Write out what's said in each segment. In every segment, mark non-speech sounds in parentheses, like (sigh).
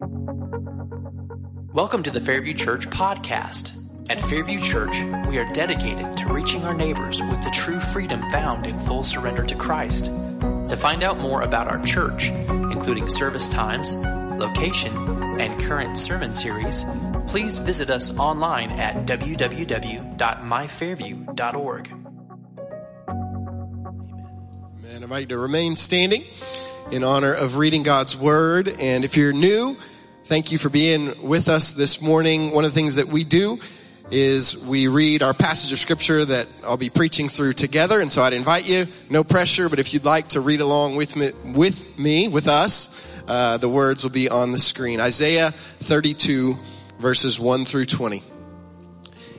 Welcome to the Fairview Church podcast. At Fairview Church, we are dedicated to reaching our neighbors with the true freedom found in full surrender to Christ. To find out more about our church, including service times, location, and current sermon series, please visit us online at www.myfairview.org. And I invite you to remain standing in honor of reading God's Word. And if you're new, thank you for being with us this morning. One of the things that we do is we read our passage of scripture that I'll be preaching through together. And so I'd invite you, no pressure, but if you'd like to read along with me, with me, with us, uh, the words will be on the screen. Isaiah 32 verses 1 through 20.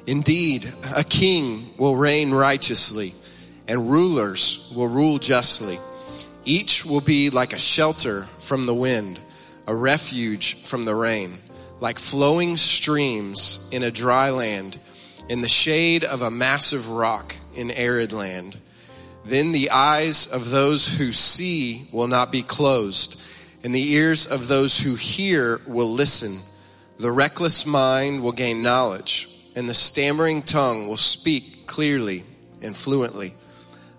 Indeed, a king will reign righteously and rulers will rule justly. Each will be like a shelter from the wind a refuge from the rain, like flowing streams in a dry land, in the shade of a massive rock in arid land. Then the eyes of those who see will not be closed, and the ears of those who hear will listen. The reckless mind will gain knowledge, and the stammering tongue will speak clearly and fluently.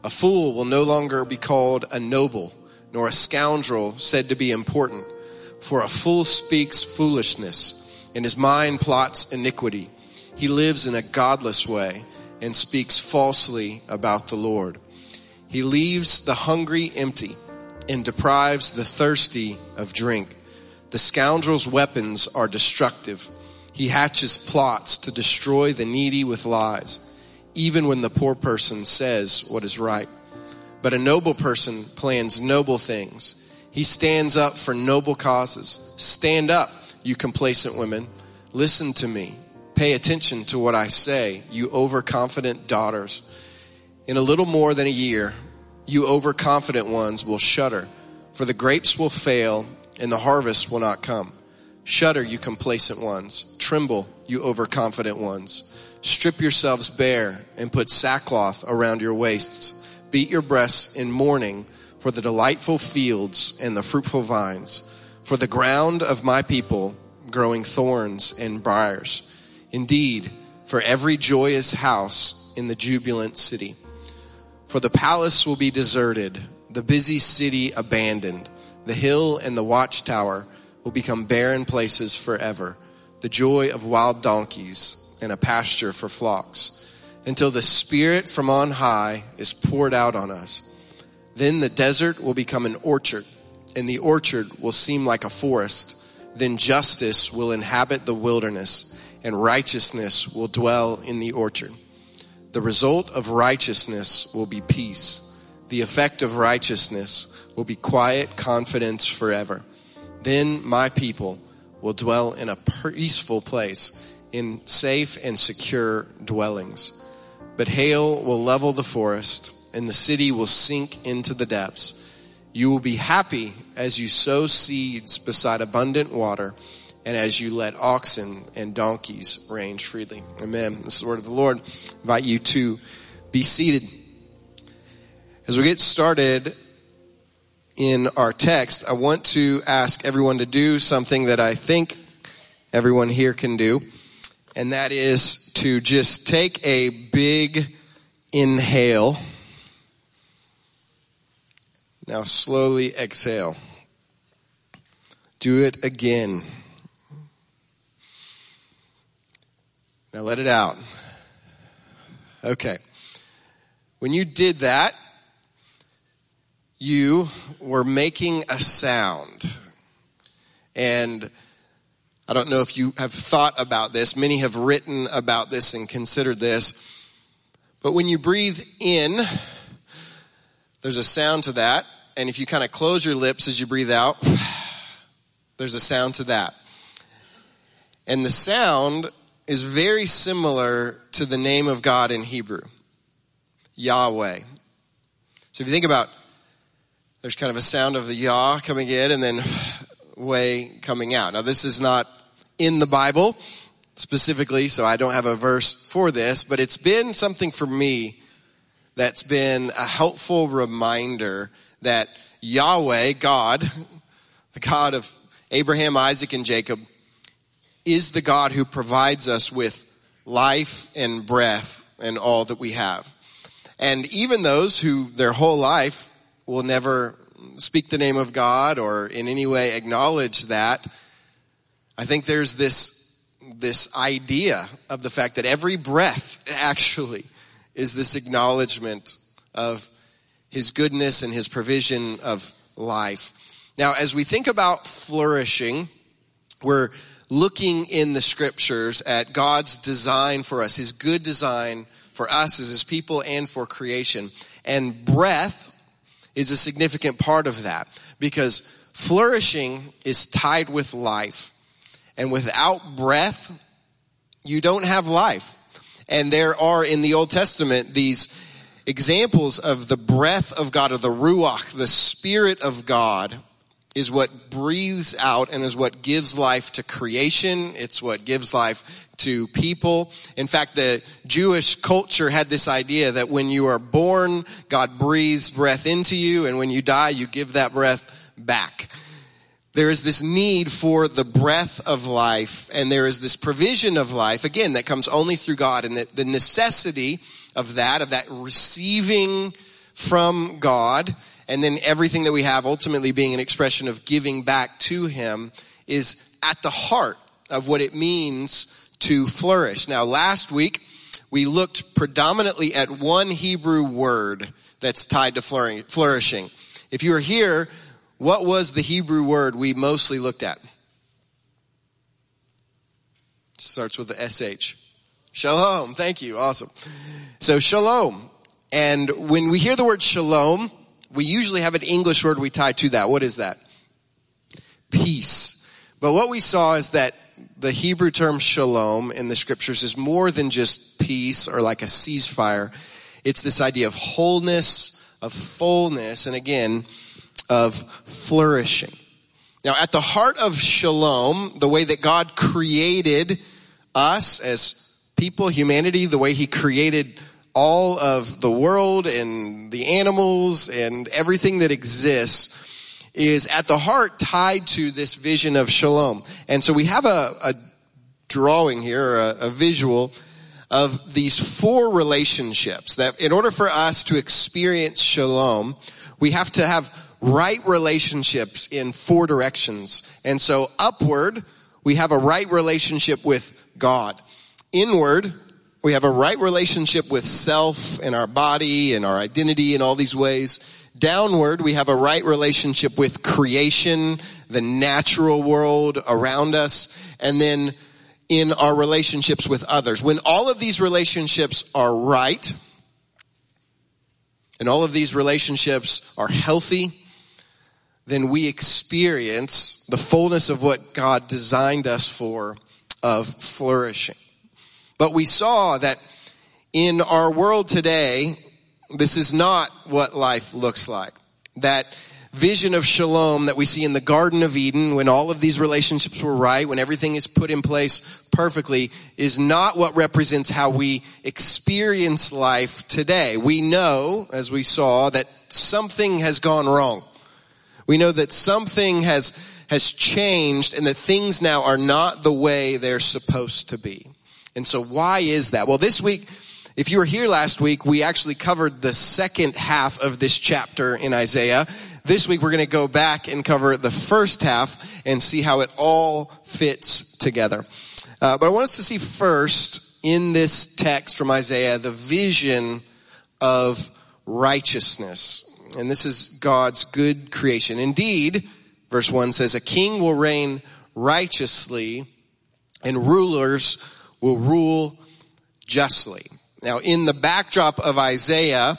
A fool will no longer be called a noble, nor a scoundrel said to be important for a fool speaks foolishness, and his mind plots iniquity. He lives in a godless way and speaks falsely about the Lord. He leaves the hungry empty and deprives the thirsty of drink. The scoundrel's weapons are destructive. He hatches plots to destroy the needy with lies, even when the poor person says what is right. But a noble person plans noble things he stands up for noble causes. Stand up, you complacent women. Listen to me. Pay attention to what I say, you overconfident daughters. In a little more than a year, you overconfident ones will shudder, for the grapes will fail and the harvest will not come. Shudder, you complacent ones. Tremble, you overconfident ones. Strip yourselves bare and put sackcloth around your waists. Beat your breasts in mourning for the delightful fields and the fruitful vines, for the ground of my people growing thorns and briars. Indeed, for every joyous house in the jubilant city. For the palace will be deserted, the busy city abandoned. The hill and the watchtower will become barren places forever, the joy of wild donkeys and a pasture for flocks, until the Spirit from on high is poured out on us then the desert will become an orchard, and the orchard will seem like a forest. Then justice will inhabit the wilderness, and righteousness will dwell in the orchard. The result of righteousness will be peace. The effect of righteousness will be quiet confidence forever. Then my people will dwell in a peaceful place, in safe and secure dwellings. But hail will level the forest and the city will sink into the depths. You will be happy as you sow seeds beside abundant water and as you let oxen and donkeys range freely. Amen. This is the word of the Lord. I invite you to be seated. As we get started in our text, I want to ask everyone to do something that I think everyone here can do, and that is to just take a big inhale now slowly exhale. Do it again. Now let it out. Okay. When you did that, you were making a sound. And I don't know if you have thought about this. Many have written about this and considered this. But when you breathe in, there's a sound to that. And if you kind of close your lips as you breathe out, (sighs) there's a sound to that. And the sound is very similar to the name of God in Hebrew, Yahweh. So if you think about, there's kind of a sound of the Yah coming in and then (sighs) way coming out. Now this is not in the Bible specifically, so I don't have a verse for this, but it's been something for me that's been a helpful reminder that Yahweh, God, (laughs) the God of Abraham, Isaac, and Jacob, is the God who provides us with life and breath and all that we have. And even those who their whole life will never speak the name of God or in any way acknowledge that, I think there's this, this idea of the fact that every breath actually is this acknowledgement of his goodness and his provision of life. Now, as we think about flourishing, we're looking in the scriptures at God's design for us, his good design for us as his people and for creation. And breath is a significant part of that because flourishing is tied with life. And without breath, you don't have life. And there are in the Old Testament these examples of the breath of God, or the Ruach, the Spirit of God, is what breathes out and is what gives life to creation. It's what gives life to people. In fact, the Jewish culture had this idea that when you are born, God breathes breath into you, and when you die, you give that breath back. There is this need for the breath of life, and there is this provision of life, again, that comes only through God, and the necessity of that, of that receiving from God, and then everything that we have ultimately being an expression of giving back to Him is at the heart of what it means to flourish. Now, last week, we looked predominantly at one Hebrew word that's tied to flourishing. If you were here, what was the Hebrew word we mostly looked at? Starts with the SH. Shalom. Thank you. Awesome. So shalom. And when we hear the word shalom, we usually have an English word we tie to that. What is that? Peace. But what we saw is that the Hebrew term shalom in the scriptures is more than just peace or like a ceasefire. It's this idea of wholeness, of fullness, and again, of flourishing. Now, at the heart of shalom, the way that God created us as people, humanity, the way He created all of the world and the animals and everything that exists, is at the heart tied to this vision of shalom. And so we have a, a drawing here, a, a visual of these four relationships that in order for us to experience shalom, we have to have right relationships in four directions. And so upward, we have a right relationship with God. Inward, we have a right relationship with self and our body and our identity in all these ways. Downward, we have a right relationship with creation, the natural world around us, and then in our relationships with others. When all of these relationships are right, and all of these relationships are healthy, then we experience the fullness of what God designed us for of flourishing. But we saw that in our world today, this is not what life looks like. That vision of shalom that we see in the Garden of Eden when all of these relationships were right, when everything is put in place perfectly, is not what represents how we experience life today. We know, as we saw, that something has gone wrong. We know that something has, has changed and that things now are not the way they're supposed to be. And so why is that? Well, this week, if you were here last week, we actually covered the second half of this chapter in Isaiah. This week we're going to go back and cover the first half and see how it all fits together. Uh, but I want us to see first in this text from Isaiah the vision of righteousness. And this is God's good creation. Indeed, verse 1 says, A king will reign righteously and rulers will rule justly. Now, in the backdrop of Isaiah,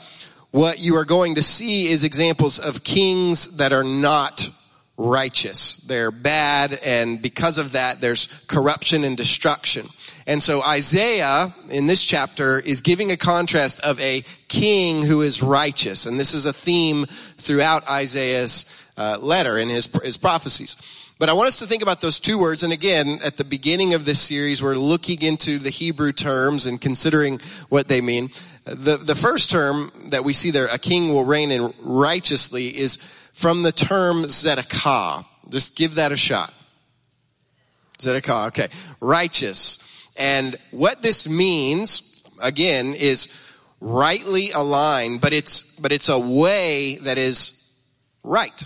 what you are going to see is examples of kings that are not righteous. They're bad, and because of that, there's corruption and destruction. And so Isaiah, in this chapter, is giving a contrast of a king who is righteous. And this is a theme throughout Isaiah's uh, letter and his, his prophecies. But I want us to think about those two words. And again, at the beginning of this series, we're looking into the Hebrew terms and considering what they mean. The, the first term that we see there, a king will reign in righteously, is from the term tzedakah. Just give that a shot. tzedakah, okay. Righteous. And what this means, again, is rightly aligned, but it's, but it's a way that is right.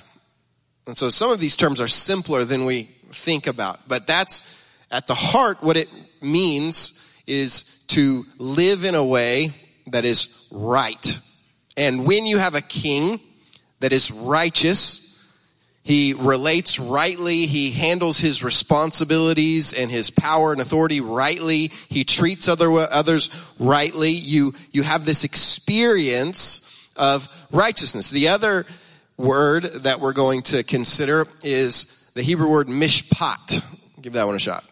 And so some of these terms are simpler than we think about, but that's at the heart what it means is to live in a way that is right. And when you have a king that is righteous, he relates rightly. He handles his responsibilities and his power and authority rightly. He treats other, others rightly. You, you have this experience of righteousness. The other word that we're going to consider is the Hebrew word mishpat. Give that one a shot.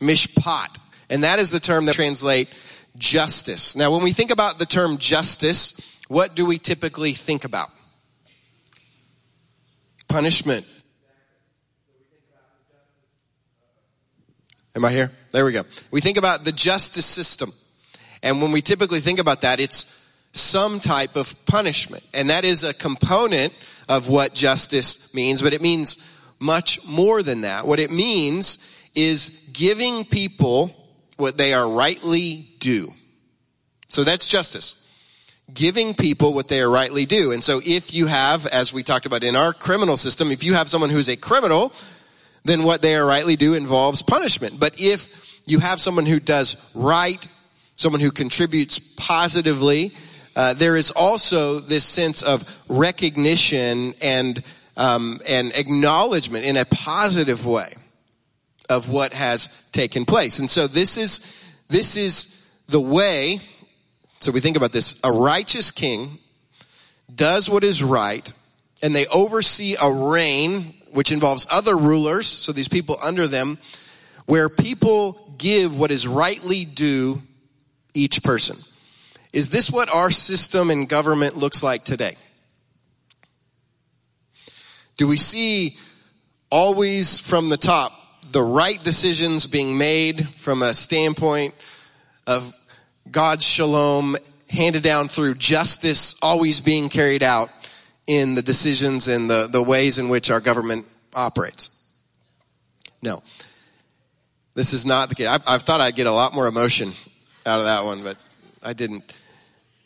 Mishpat. And that is the term that translate justice. Now, when we think about the term justice, what do we typically think about? Punishment. Am I here? There we go. We think about the justice system. And when we typically think about that, it's some type of punishment. And that is a component of what justice means, but it means much more than that. What it means is giving people what they are rightly due. So that's justice. Giving people what they are rightly due. And so if you have, as we talked about in our criminal system, if you have someone who's a criminal, then what they are rightly due involves punishment. But if you have someone who does right, someone who contributes positively, uh, there is also this sense of recognition and um, and acknowledgement in a positive way of what has taken place. And so this is, this is the way, so we think about this, a righteous king does what is right and they oversee a reign which involves other rulers, so these people under them, where people give what is rightly due each person. Is this what our system and government looks like today? Do we see always from the top the right decisions being made from a standpoint of God's shalom handed down through justice always being carried out in the decisions and the, the ways in which our government operates. No. This is not the case. I, I thought I'd get a lot more emotion out of that one, but I didn't.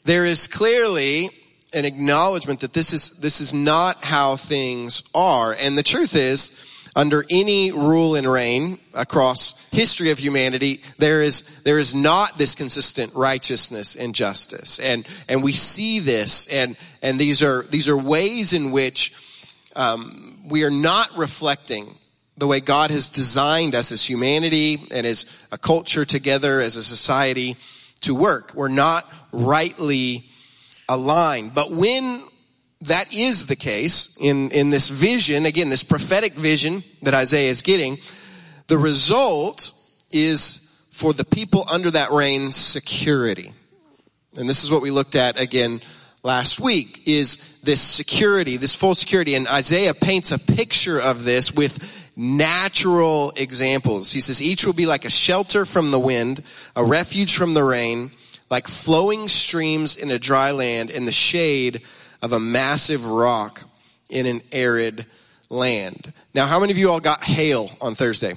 There is clearly an acknowledgement that this is, this is not how things are. And the truth is, under any rule and reign across history of humanity, there is, there is not this consistent righteousness and justice. And, and we see this and, and these are, these are ways in which, um, we are not reflecting the way God has designed us as humanity and as a culture together, as a society to work. We're not rightly aligned. But when that is the case in, in this vision, again, this prophetic vision that Isaiah is getting, the result is for the people under that reign security. And this is what we looked at again last week is this security, this full security. And Isaiah paints a picture of this with natural examples. He says, each will be like a shelter from the wind, a refuge from the rain, like flowing streams in a dry land in the shade of a massive rock in an arid land. Now, how many of you all got hail on Thursday?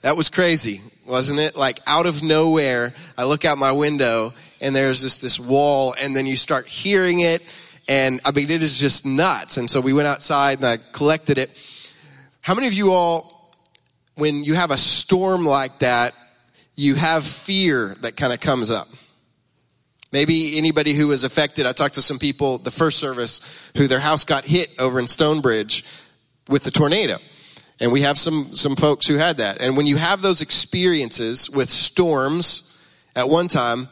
That was crazy, wasn't it? Like out of nowhere, I look out my window and there's this, this wall and then you start hearing it and I mean, it is just nuts. And so we went outside and I collected it. How many of you all, when you have a storm like that, you have fear that kind of comes up? Maybe anybody who was affected. I talked to some people the first service who their house got hit over in Stonebridge with the tornado. And we have some, some folks who had that. And when you have those experiences with storms at one time,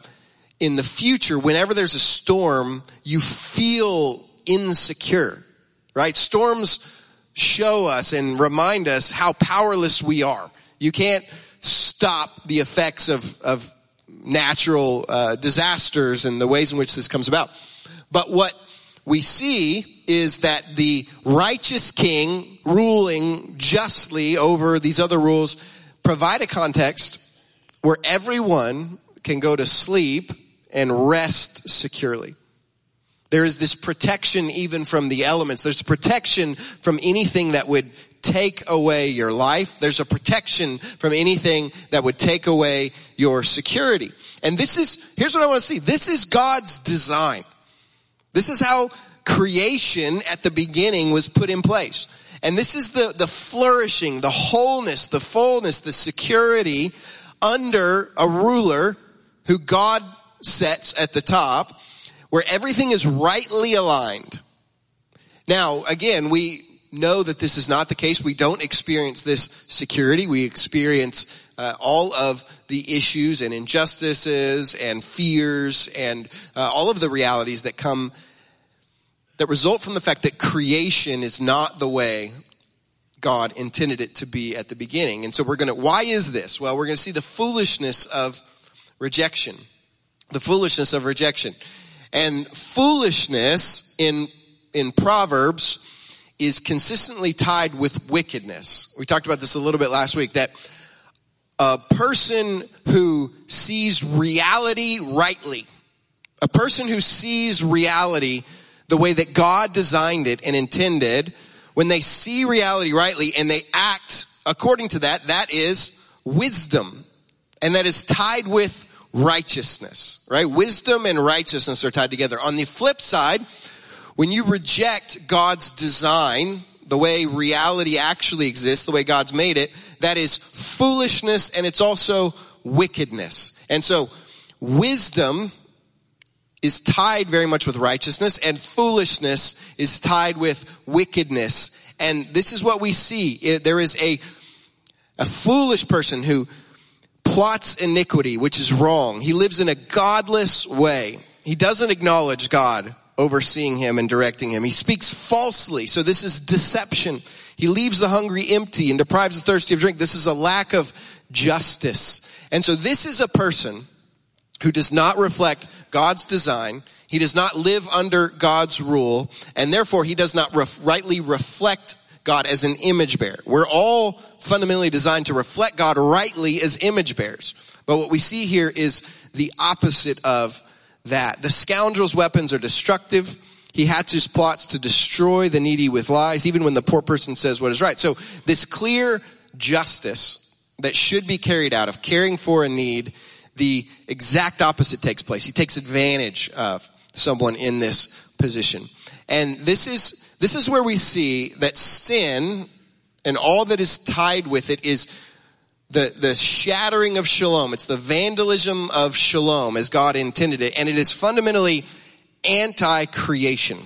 in the future, whenever there's a storm, you feel insecure, right? Storms show us and remind us how powerless we are. You can't stop the effects of, of natural uh, disasters and the ways in which this comes about. But what we see is that the righteous king ruling justly over these other rules provide a context where everyone can go to sleep and rest securely. There is this protection even from the elements. There's protection from anything that would take away your life. There's a protection from anything that would take away your security. And this is, here's what I want to see. This is God's design. This is how creation at the beginning was put in place. And this is the, the flourishing, the wholeness, the fullness, the security under a ruler who God sets at the top where everything is rightly aligned. Now, again, we know that this is not the case. We don't experience this security. We experience uh, all of the issues and injustices and fears and uh, all of the realities that come that result from the fact that creation is not the way God intended it to be at the beginning. And so we're going to, why is this? Well, we're going to see the foolishness of rejection. The foolishness of rejection. And foolishness in, in Proverbs is consistently tied with wickedness. We talked about this a little bit last week that a person who sees reality rightly, a person who sees reality the way that God designed it and intended, when they see reality rightly and they act according to that, that is wisdom. And that is tied with righteousness, right? Wisdom and righteousness are tied together. On the flip side, when you reject God's design, the way reality actually exists, the way God's made it, that is foolishness and it's also wickedness. And so, wisdom is tied very much with righteousness and foolishness is tied with wickedness. And this is what we see. There is a, a foolish person who plots iniquity, which is wrong. He lives in a godless way. He doesn't acknowledge God overseeing him and directing him. He speaks falsely. So this is deception. He leaves the hungry empty and deprives the thirsty of drink. This is a lack of justice. And so this is a person who does not reflect God's design. He does not live under God's rule, and therefore he does not ref- rightly reflect God as an image bearer. We're all fundamentally designed to reflect God rightly as image bearers. But what we see here is the opposite of that. The scoundrel's weapons are destructive. He hatches plots to destroy the needy with lies, even when the poor person says what is right. So this clear justice that should be carried out of caring for a need the exact opposite takes place. He takes advantage of someone in this position. And this is, this is where we see that sin and all that is tied with it is the, the shattering of shalom. It's the vandalism of shalom as God intended it. And it is fundamentally anti-creation.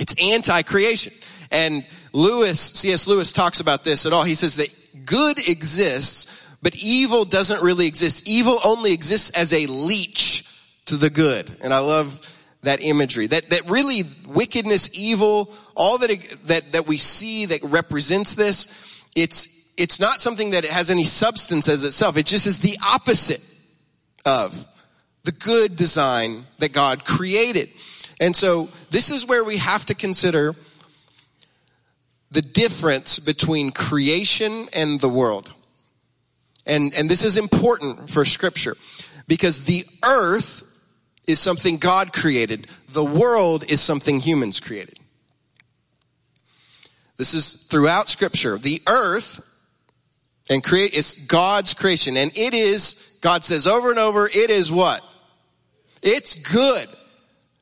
It's anti-creation. And Lewis, C.S. Lewis talks about this at all. He says that good exists but evil doesn't really exist. Evil only exists as a leech to the good. And I love that imagery. That, that really wickedness, evil, all that, that, that we see that represents this, it's, it's not something that it has any substance as itself. It just is the opposite of the good design that God created. And so this is where we have to consider the difference between creation and the world. And, and this is important for scripture because the earth is something God created. The world is something humans created. This is throughout scripture. The earth and create it's God's creation and it is, God says over and over, it is what? It's good.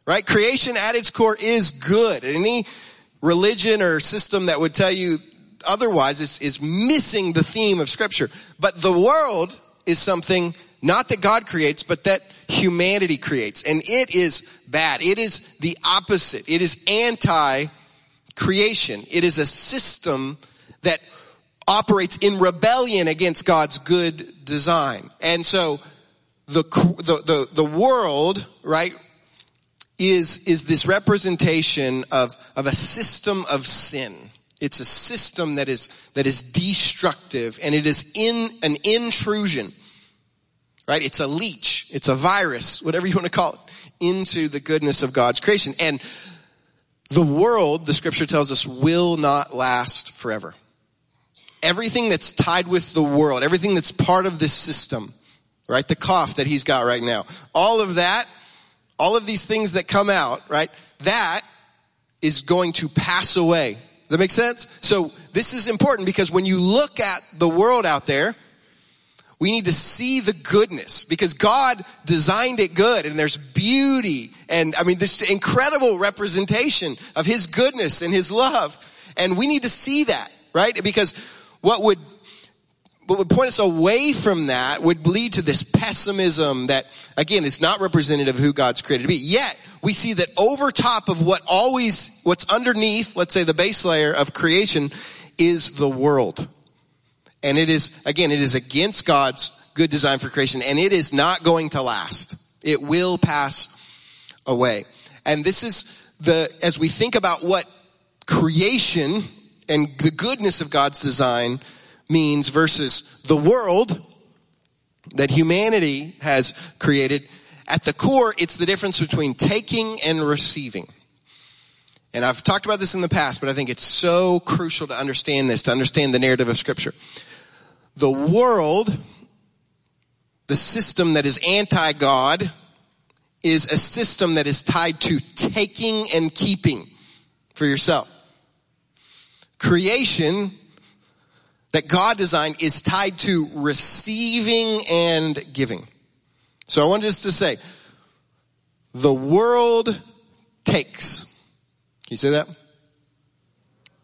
Right? Creation at its core is good. Any religion or system that would tell you otherwise is, is missing the theme of scripture. But the world is something not that God creates, but that humanity creates. And it is bad. It is the opposite. It is anti-creation. It is a system that operates in rebellion against God's good design. And so the, the, the, the world, right, is, is this representation of, of a system of sin. It's a system that is, that is destructive and it is in an intrusion, right? It's a leech. It's a virus, whatever you want to call it, into the goodness of God's creation. And the world, the scripture tells us, will not last forever. Everything that's tied with the world, everything that's part of this system, right? The cough that he's got right now, all of that, all of these things that come out, right? That is going to pass away Does that make sense? So this is important because when you look at the world out there, we need to see the goodness because God designed it good and there's beauty and I mean this incredible representation of His goodness and His love. And we need to see that, right? Because what would what would point us away from that would lead to this pessimism that, again, is not representative of who God's created to be. Yet, we see that over top of what always, what's underneath, let's say the base layer of creation, is the world. And it is, again, it is against God's good design for creation, and it is not going to last. It will pass away. And this is the, as we think about what creation and the goodness of God's design means versus the world that humanity has created, at the core, it's the difference between taking and receiving. And I've talked about this in the past, but I think it's so crucial to understand this, to understand the narrative of scripture. The world, the system that is anti-God, is a system that is tied to taking and keeping for yourself. Creation that God designed is tied to receiving and giving. So I wanted just to say, the world takes. Can you say that?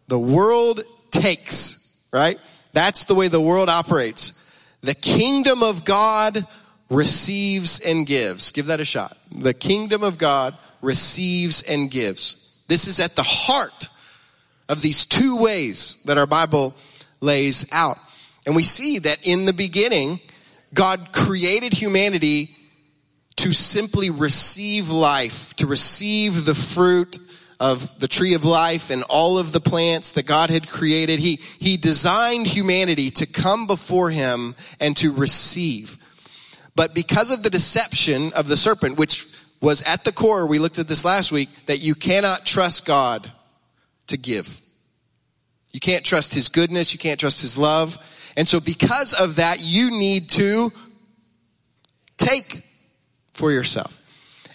The world takes, right? That's the way the world operates. The kingdom of God receives and gives. Give that a shot. The kingdom of God receives and gives. This is at the heart of these two ways that our Bible lays out. And we see that in the beginning, God created humanity to simply receive life, to receive the fruit of the tree of life and all of the plants that God had created. He, he designed humanity to come before him and to receive. But because of the deception of the serpent, which was at the core, we looked at this last week, that you cannot trust God to give. You can't trust His goodness. You can't trust His love. And so because of that, you need to take for yourself.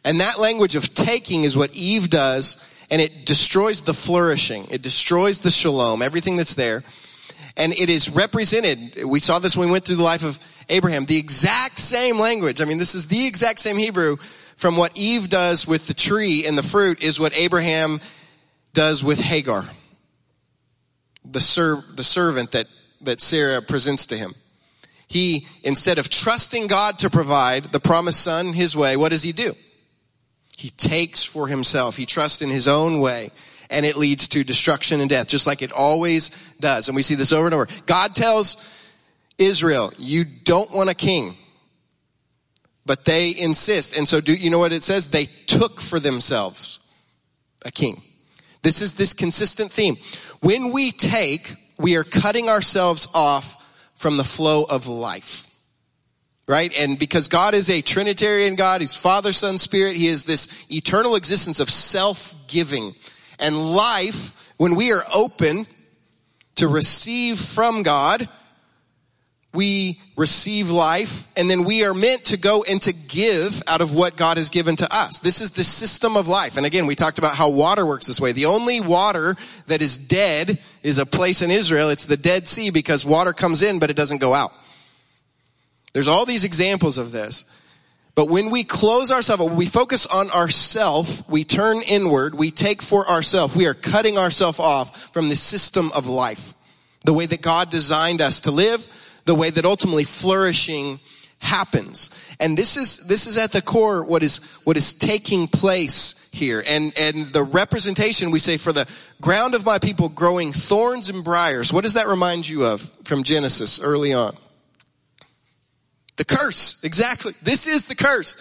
And that language of taking is what Eve does, and it destroys the flourishing. It destroys the shalom, everything that's there. And it is represented, we saw this when we went through the life of Abraham, the exact same language. I mean, this is the exact same Hebrew from what Eve does with the tree and the fruit is what Abraham does with Hagar the, ser- the servant that, that Sarah presents to him. He, instead of trusting God to provide the promised son his way, what does he do? He takes for himself. He trusts in his own way and it leads to destruction and death, just like it always does. And we see this over and over. God tells Israel, you don't want a king, but they insist. And so do you know what it says? They took for themselves a king. This is this consistent theme. When we take, we are cutting ourselves off from the flow of life. Right? And because God is a Trinitarian God, He's Father, Son, Spirit, He is this eternal existence of self-giving. And life, when we are open to receive from God, we receive life and then we are meant to go and to give out of what God has given to us. This is the system of life. And again, we talked about how water works this way. The only water that is dead is a place in Israel. It's the Dead Sea because water comes in, but it doesn't go out. There's all these examples of this. But when we close ourselves, when we focus on ourself, we turn inward, we take for ourselves, we are cutting ourselves off from the system of life. The way that God designed us to live, the way that ultimately flourishing happens. And this is, this is at the core what is, what is taking place here. And, and the representation we say for the ground of my people growing thorns and briars. What does that remind you of from Genesis early on? The curse. Exactly. This is the curse.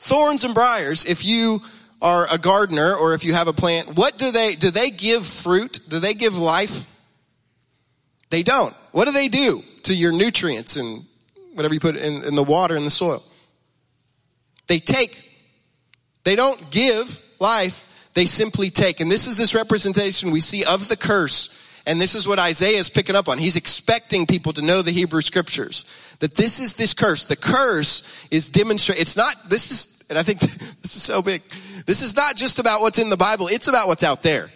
Thorns and briars. If you are a gardener or if you have a plant, what do they, do they give fruit? Do they give life? They don't. What do they do? To your nutrients and whatever you put in, in the water in the soil. They take. They don't give life. They simply take. And this is this representation we see of the curse. And this is what Isaiah is picking up on. He's expecting people to know the Hebrew scriptures. That this is this curse. The curse is demonstrate. It's not, this is, and I think (laughs) this is so big. This is not just about what's in the Bible. It's about what's out there.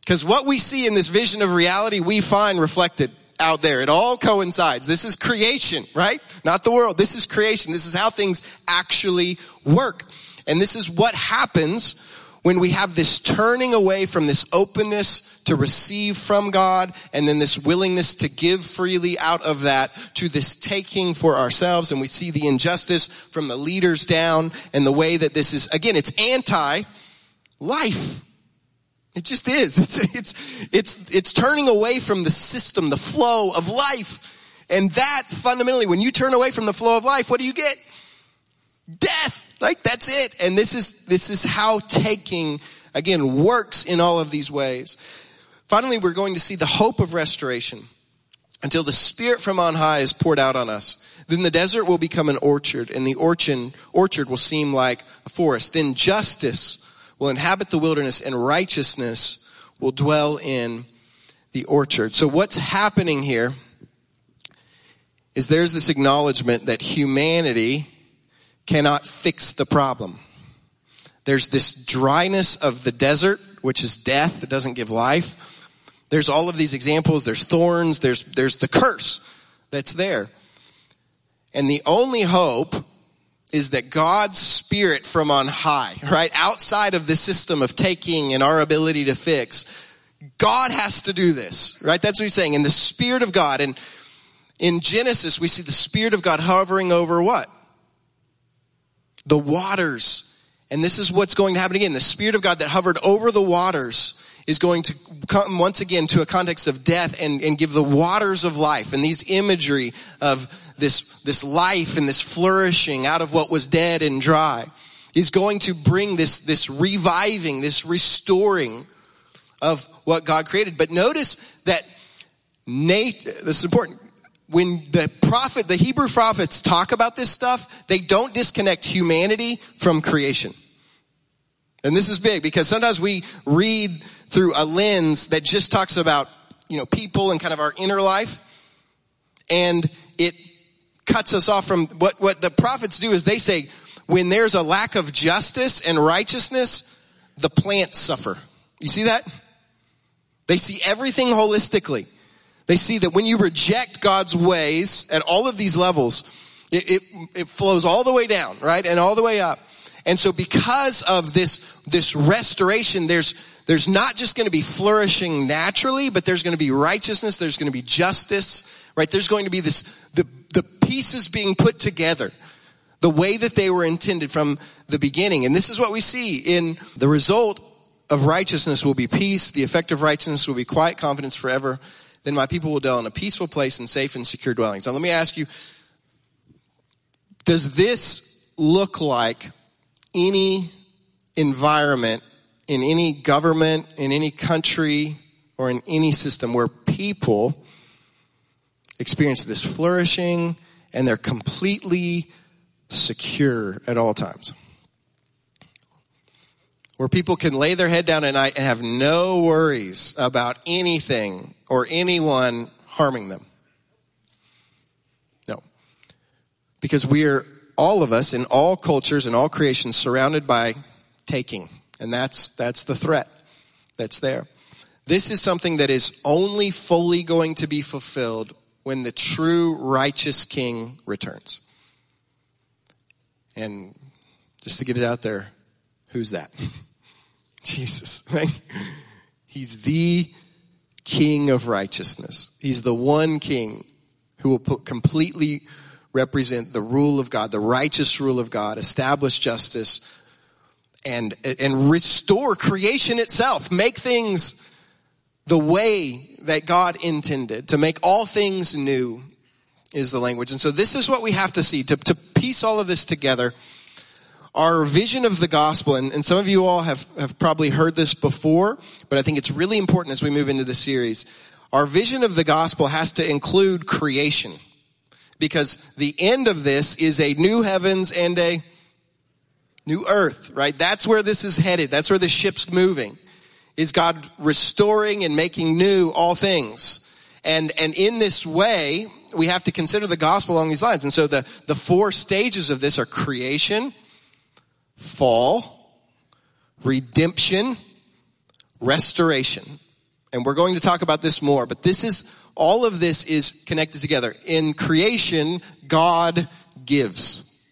Because what we see in this vision of reality, we find reflected out there. It all coincides. This is creation, right? Not the world. This is creation. This is how things actually work. And this is what happens when we have this turning away from this openness to receive from God and then this willingness to give freely out of that to this taking for ourselves. And we see the injustice from the leaders down and the way that this is, again, it's anti life. It just is. (laughs) It's, it's, it's, it's turning away from the system, the flow of life. And that fundamentally, when you turn away from the flow of life, what do you get? Death. Like that's it. And this is, this is how taking, again, works in all of these ways. Finally, we're going to see the hope of restoration until the spirit from on high is poured out on us. Then the desert will become an orchard and the orchard, orchard will seem like a forest. Then justice will inhabit the wilderness and righteousness will dwell in the orchard. So what's happening here is there's this acknowledgement that humanity cannot fix the problem. There's this dryness of the desert, which is death that doesn't give life. There's all of these examples. There's thorns. There's, there's the curse that's there. And the only hope is that God's spirit from on high, right? Outside of the system of taking and our ability to fix, God has to do this, right? That's what he's saying. And the spirit of God. And in Genesis, we see the spirit of God hovering over what? The waters. And this is what's going to happen again. The spirit of God that hovered over the waters is going to come once again to a context of death and, and give the waters of life and these imagery of this, this life and this flourishing out of what was dead and dry. He's going to bring this, this reviving, this restoring of what God created. But notice that Nate, this is important. When the prophet, the Hebrew prophets talk about this stuff, they don't disconnect humanity from creation. And this is big because sometimes we read through a lens that just talks about, you know, people and kind of our inner life. And it cuts us off from what, what the prophets do is they say, when there's a lack of justice and righteousness, the plants suffer. You see that? They see everything holistically. They see that when you reject God's ways at all of these levels, it, it, it, flows all the way down, right? And all the way up. And so because of this, this restoration, there's, there's not just going to be flourishing naturally, but there's going to be righteousness, there's going to be justice, right? There's going to be this, the, pieces being put together the way that they were intended from the beginning. And this is what we see in the result of righteousness will be peace. The effect of righteousness will be quiet confidence forever. Then my people will dwell in a peaceful place and safe and secure dwellings. Now let me ask you, does this look like any environment in any government, in any country, or in any system where people experience this flourishing and they're completely secure at all times. Where people can lay their head down at night and have no worries about anything or anyone harming them. No. Because we are, all of us in all cultures and all creations surrounded by taking. And that's, that's the threat that's there. This is something that is only fully going to be fulfilled when the true righteous king returns. And just to get it out there, who's that? (laughs) Jesus, right? (laughs) He's the king of righteousness. He's the one king who will completely represent the rule of God, the righteous rule of God, establish justice, and, and restore creation itself, make things the way that God intended, to make all things new is the language. And so this is what we have to see, to, to piece all of this together. Our vision of the gospel, and, and some of you all have, have probably heard this before, but I think it's really important as we move into the series. Our vision of the gospel has to include creation. Because the end of this is a new heavens and a new earth, right? That's where this is headed. That's where the ship's moving is God restoring and making new all things. And, and in this way, we have to consider the gospel along these lines. And so the, the four stages of this are creation, fall, redemption, restoration. And we're going to talk about this more, but this is, all of this is connected together. In creation, God gives.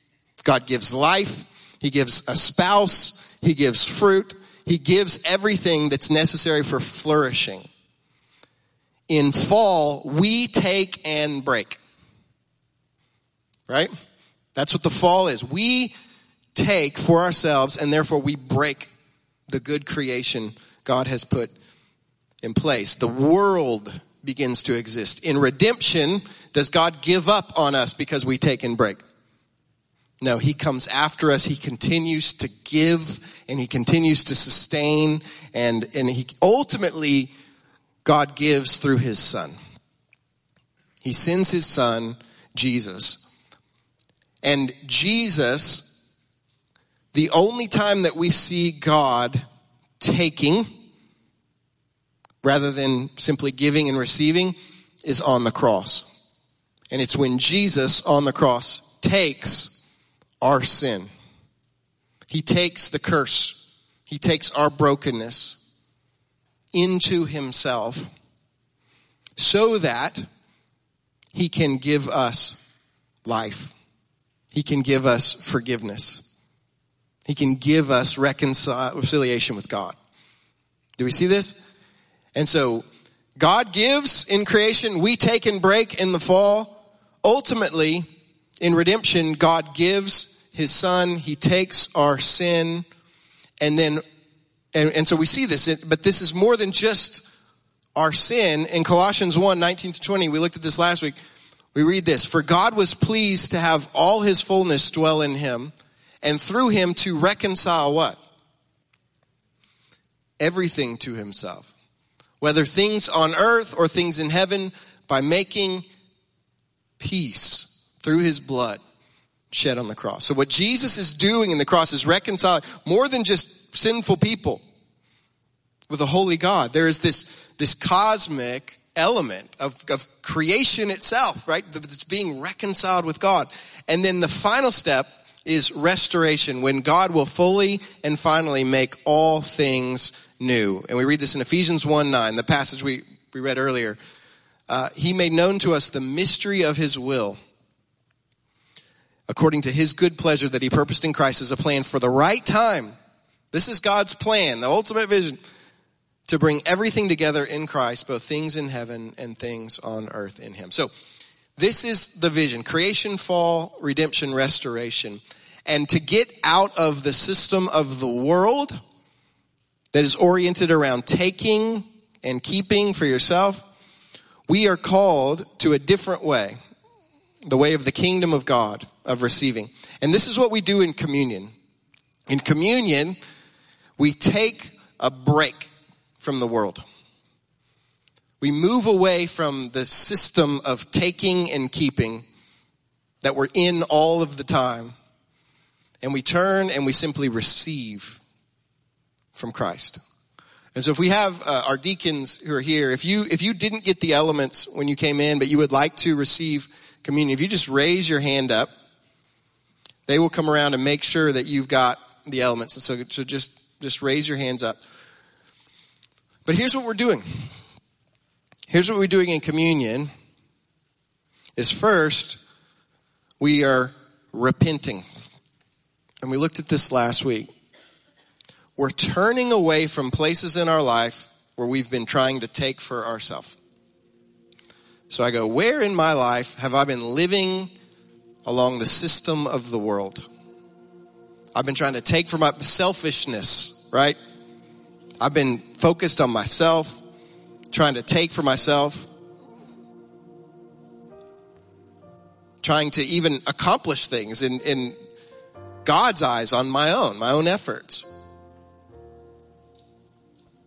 God gives life. He gives a spouse. He gives fruit. He gives everything that's necessary for flourishing. In fall, we take and break. Right? That's what the fall is. We take for ourselves and therefore we break the good creation God has put in place. The world begins to exist. In redemption, does God give up on us because we take and break? No, He comes after us. He continues to give and He continues to sustain and, and He ultimately, God gives through His Son. He sends His Son, Jesus. And Jesus, the only time that we see God taking rather than simply giving and receiving is on the cross. And it's when Jesus on the cross takes our sin. He takes the curse. He takes our brokenness into himself so that he can give us life. He can give us forgiveness. He can give us reconciliation with God. Do we see this? And so God gives in creation, we take and break in the fall. Ultimately, in redemption, God gives his son, he takes our sin, and then, and, and so we see this, but this is more than just our sin. In Colossians 1, 19 to 20, we looked at this last week. We read this, for God was pleased to have all his fullness dwell in him, and through him to reconcile what? Everything to himself. Whether things on earth or things in heaven, by making peace through his blood shed on the cross. So what Jesus is doing in the cross is reconciling more than just sinful people with a holy God. There is this, this cosmic element of, of creation itself, right? That's being reconciled with God. And then the final step is restoration when God will fully and finally make all things new. And we read this in Ephesians 1 9, the passage we, we read earlier. Uh, he made known to us the mystery of his will according to his good pleasure that he purposed in Christ as a plan for the right time. This is God's plan, the ultimate vision to bring everything together in Christ, both things in heaven and things on earth in him. So, this is the vision creation, fall, redemption, restoration. And to get out of the system of the world that is oriented around taking and keeping for yourself, we are called to a different way the way of the kingdom of God, of receiving. And this is what we do in communion. In communion, we take a break from the world. We move away from the system of taking and keeping that we're in all of the time. And we turn and we simply receive from Christ. And so if we have uh, our deacons who are here, if you, if you didn't get the elements when you came in, but you would like to receive communion, if you just raise your hand up, they will come around and make sure that you've got the elements. So, so just, just raise your hands up. But here's what we're doing. Here's what we're doing in communion is first, we are repenting. And we looked at this last week. We're turning away from places in our life where we've been trying to take for ourselves. So I go, where in my life have I been living along the system of the world? I've been trying to take for my selfishness, right? I've been focused on myself trying to take for myself, trying to even accomplish things in, in God's eyes on my own, my own efforts.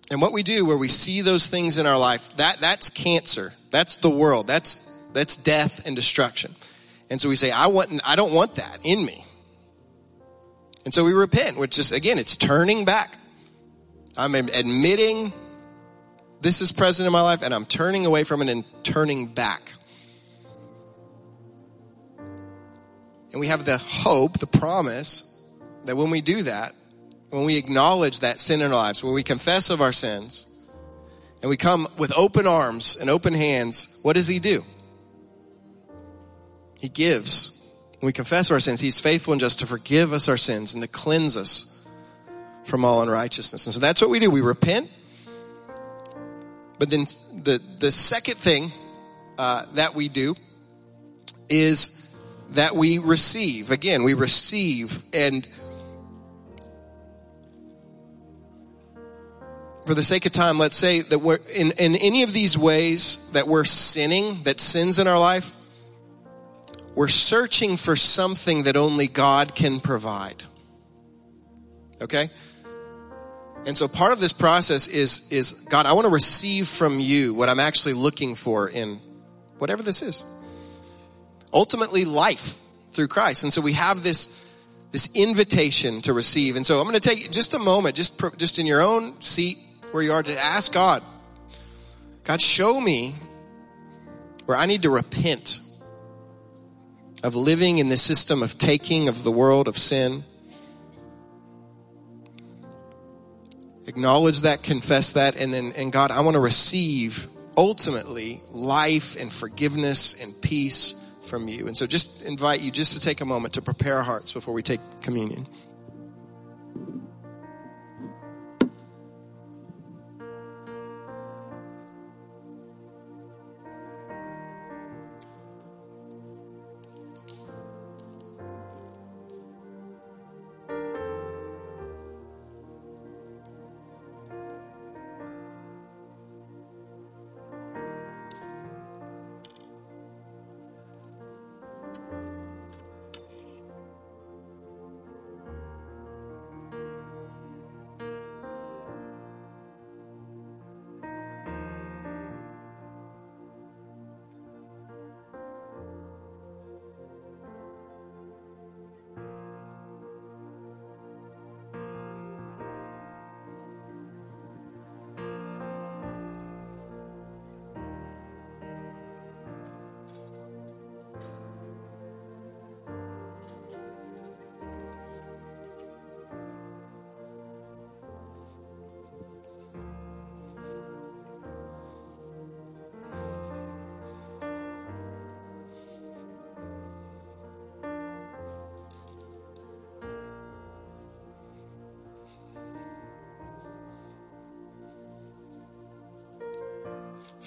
And what we do where we see those things in our life, that, that's cancer. That's the world. That's, that's death and destruction. And so we say, I want, I don't want that in me. And so we repent, which is, again, it's turning back. I'm admitting this is present in my life and I'm turning away from it and turning back. And we have the hope, the promise that when we do that, when we acknowledge that sin in our lives, when we confess of our sins, and we come with open arms and open hands, what does he do? He gives. When we confess our sins, he's faithful and just to forgive us our sins and to cleanse us from all unrighteousness. And so that's what we do. We repent. But then the, the second thing uh, that we do is that we receive. Again, we receive. And for the sake of time, let's say that we're in, in any of these ways that we're sinning, that sins in our life, we're searching for something that only God can provide. Okay? And so part of this process is, is God, I want to receive from you what I'm actually looking for in whatever this is. Ultimately, life through Christ. And so we have this, this invitation to receive. And so I'm going to take just a moment, just, just in your own seat where you are to ask God, God, show me where I need to repent of living in the system of taking of the world of sin. Acknowledge that, confess that, and then, and God, I want to receive ultimately life and forgiveness and peace from you. And so just invite you just to take a moment to prepare our hearts before we take communion.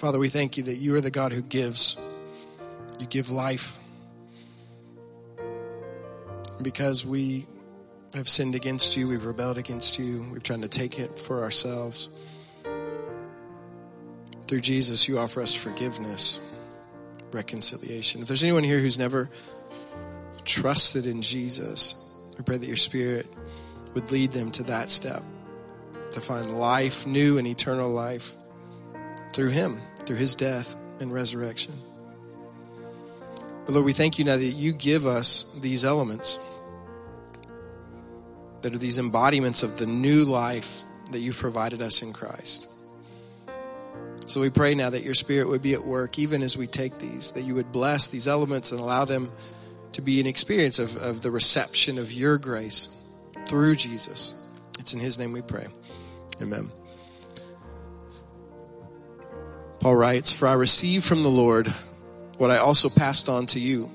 Father, we thank you that you are the God who gives. You give life. Because we have sinned against you, we've rebelled against you, we've tried to take it for ourselves. Through Jesus, you offer us forgiveness, reconciliation. If there's anyone here who's never trusted in Jesus, we pray that your Spirit would lead them to that step, to find life, new and eternal life through Him through his death and resurrection. But Lord, we thank you now that you give us these elements that are these embodiments of the new life that you've provided us in Christ. So we pray now that your spirit would be at work even as we take these, that you would bless these elements and allow them to be an experience of, of the reception of your grace through Jesus. It's in his name we pray. Amen. Paul writes, For I received from the Lord what I also passed on to you.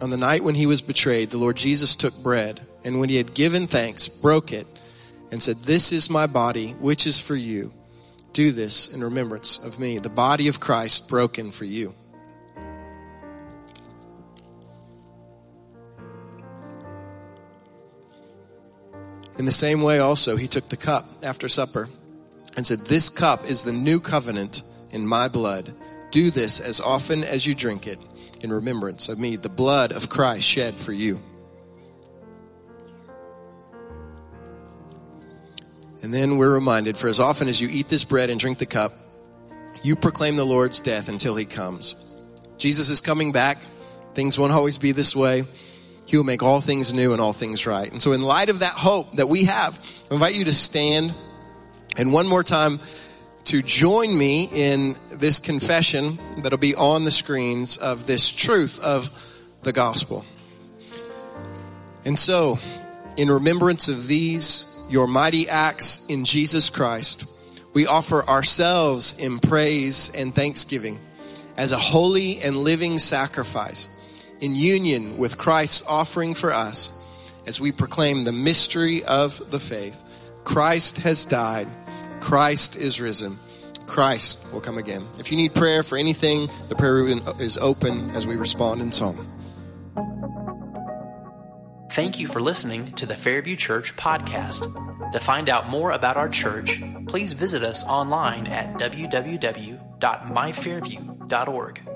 On the night when he was betrayed, the Lord Jesus took bread, and when he had given thanks, broke it, and said, This is my body, which is for you. Do this in remembrance of me, the body of Christ broken for you. In the same way, also, he took the cup after supper and said, This cup is the new covenant in my blood. Do this as often as you drink it in remembrance of me, the blood of Christ shed for you. And then we're reminded for as often as you eat this bread and drink the cup, you proclaim the Lord's death until he comes. Jesus is coming back. Things won't always be this way. He will make all things new and all things right. And so, in light of that hope that we have, I invite you to stand and one more time to join me in this confession that'll be on the screens of this truth of the gospel. And so, in remembrance of these, your mighty acts in Jesus Christ, we offer ourselves in praise and thanksgiving as a holy and living sacrifice in union with Christ's offering for us as we proclaim the mystery of the faith. Christ has died. Christ is risen. Christ will come again. If you need prayer for anything, the prayer room is open as we respond in song. Thank you for listening to the Fairview Church podcast. To find out more about our church, please visit us online at www.myfairview.org.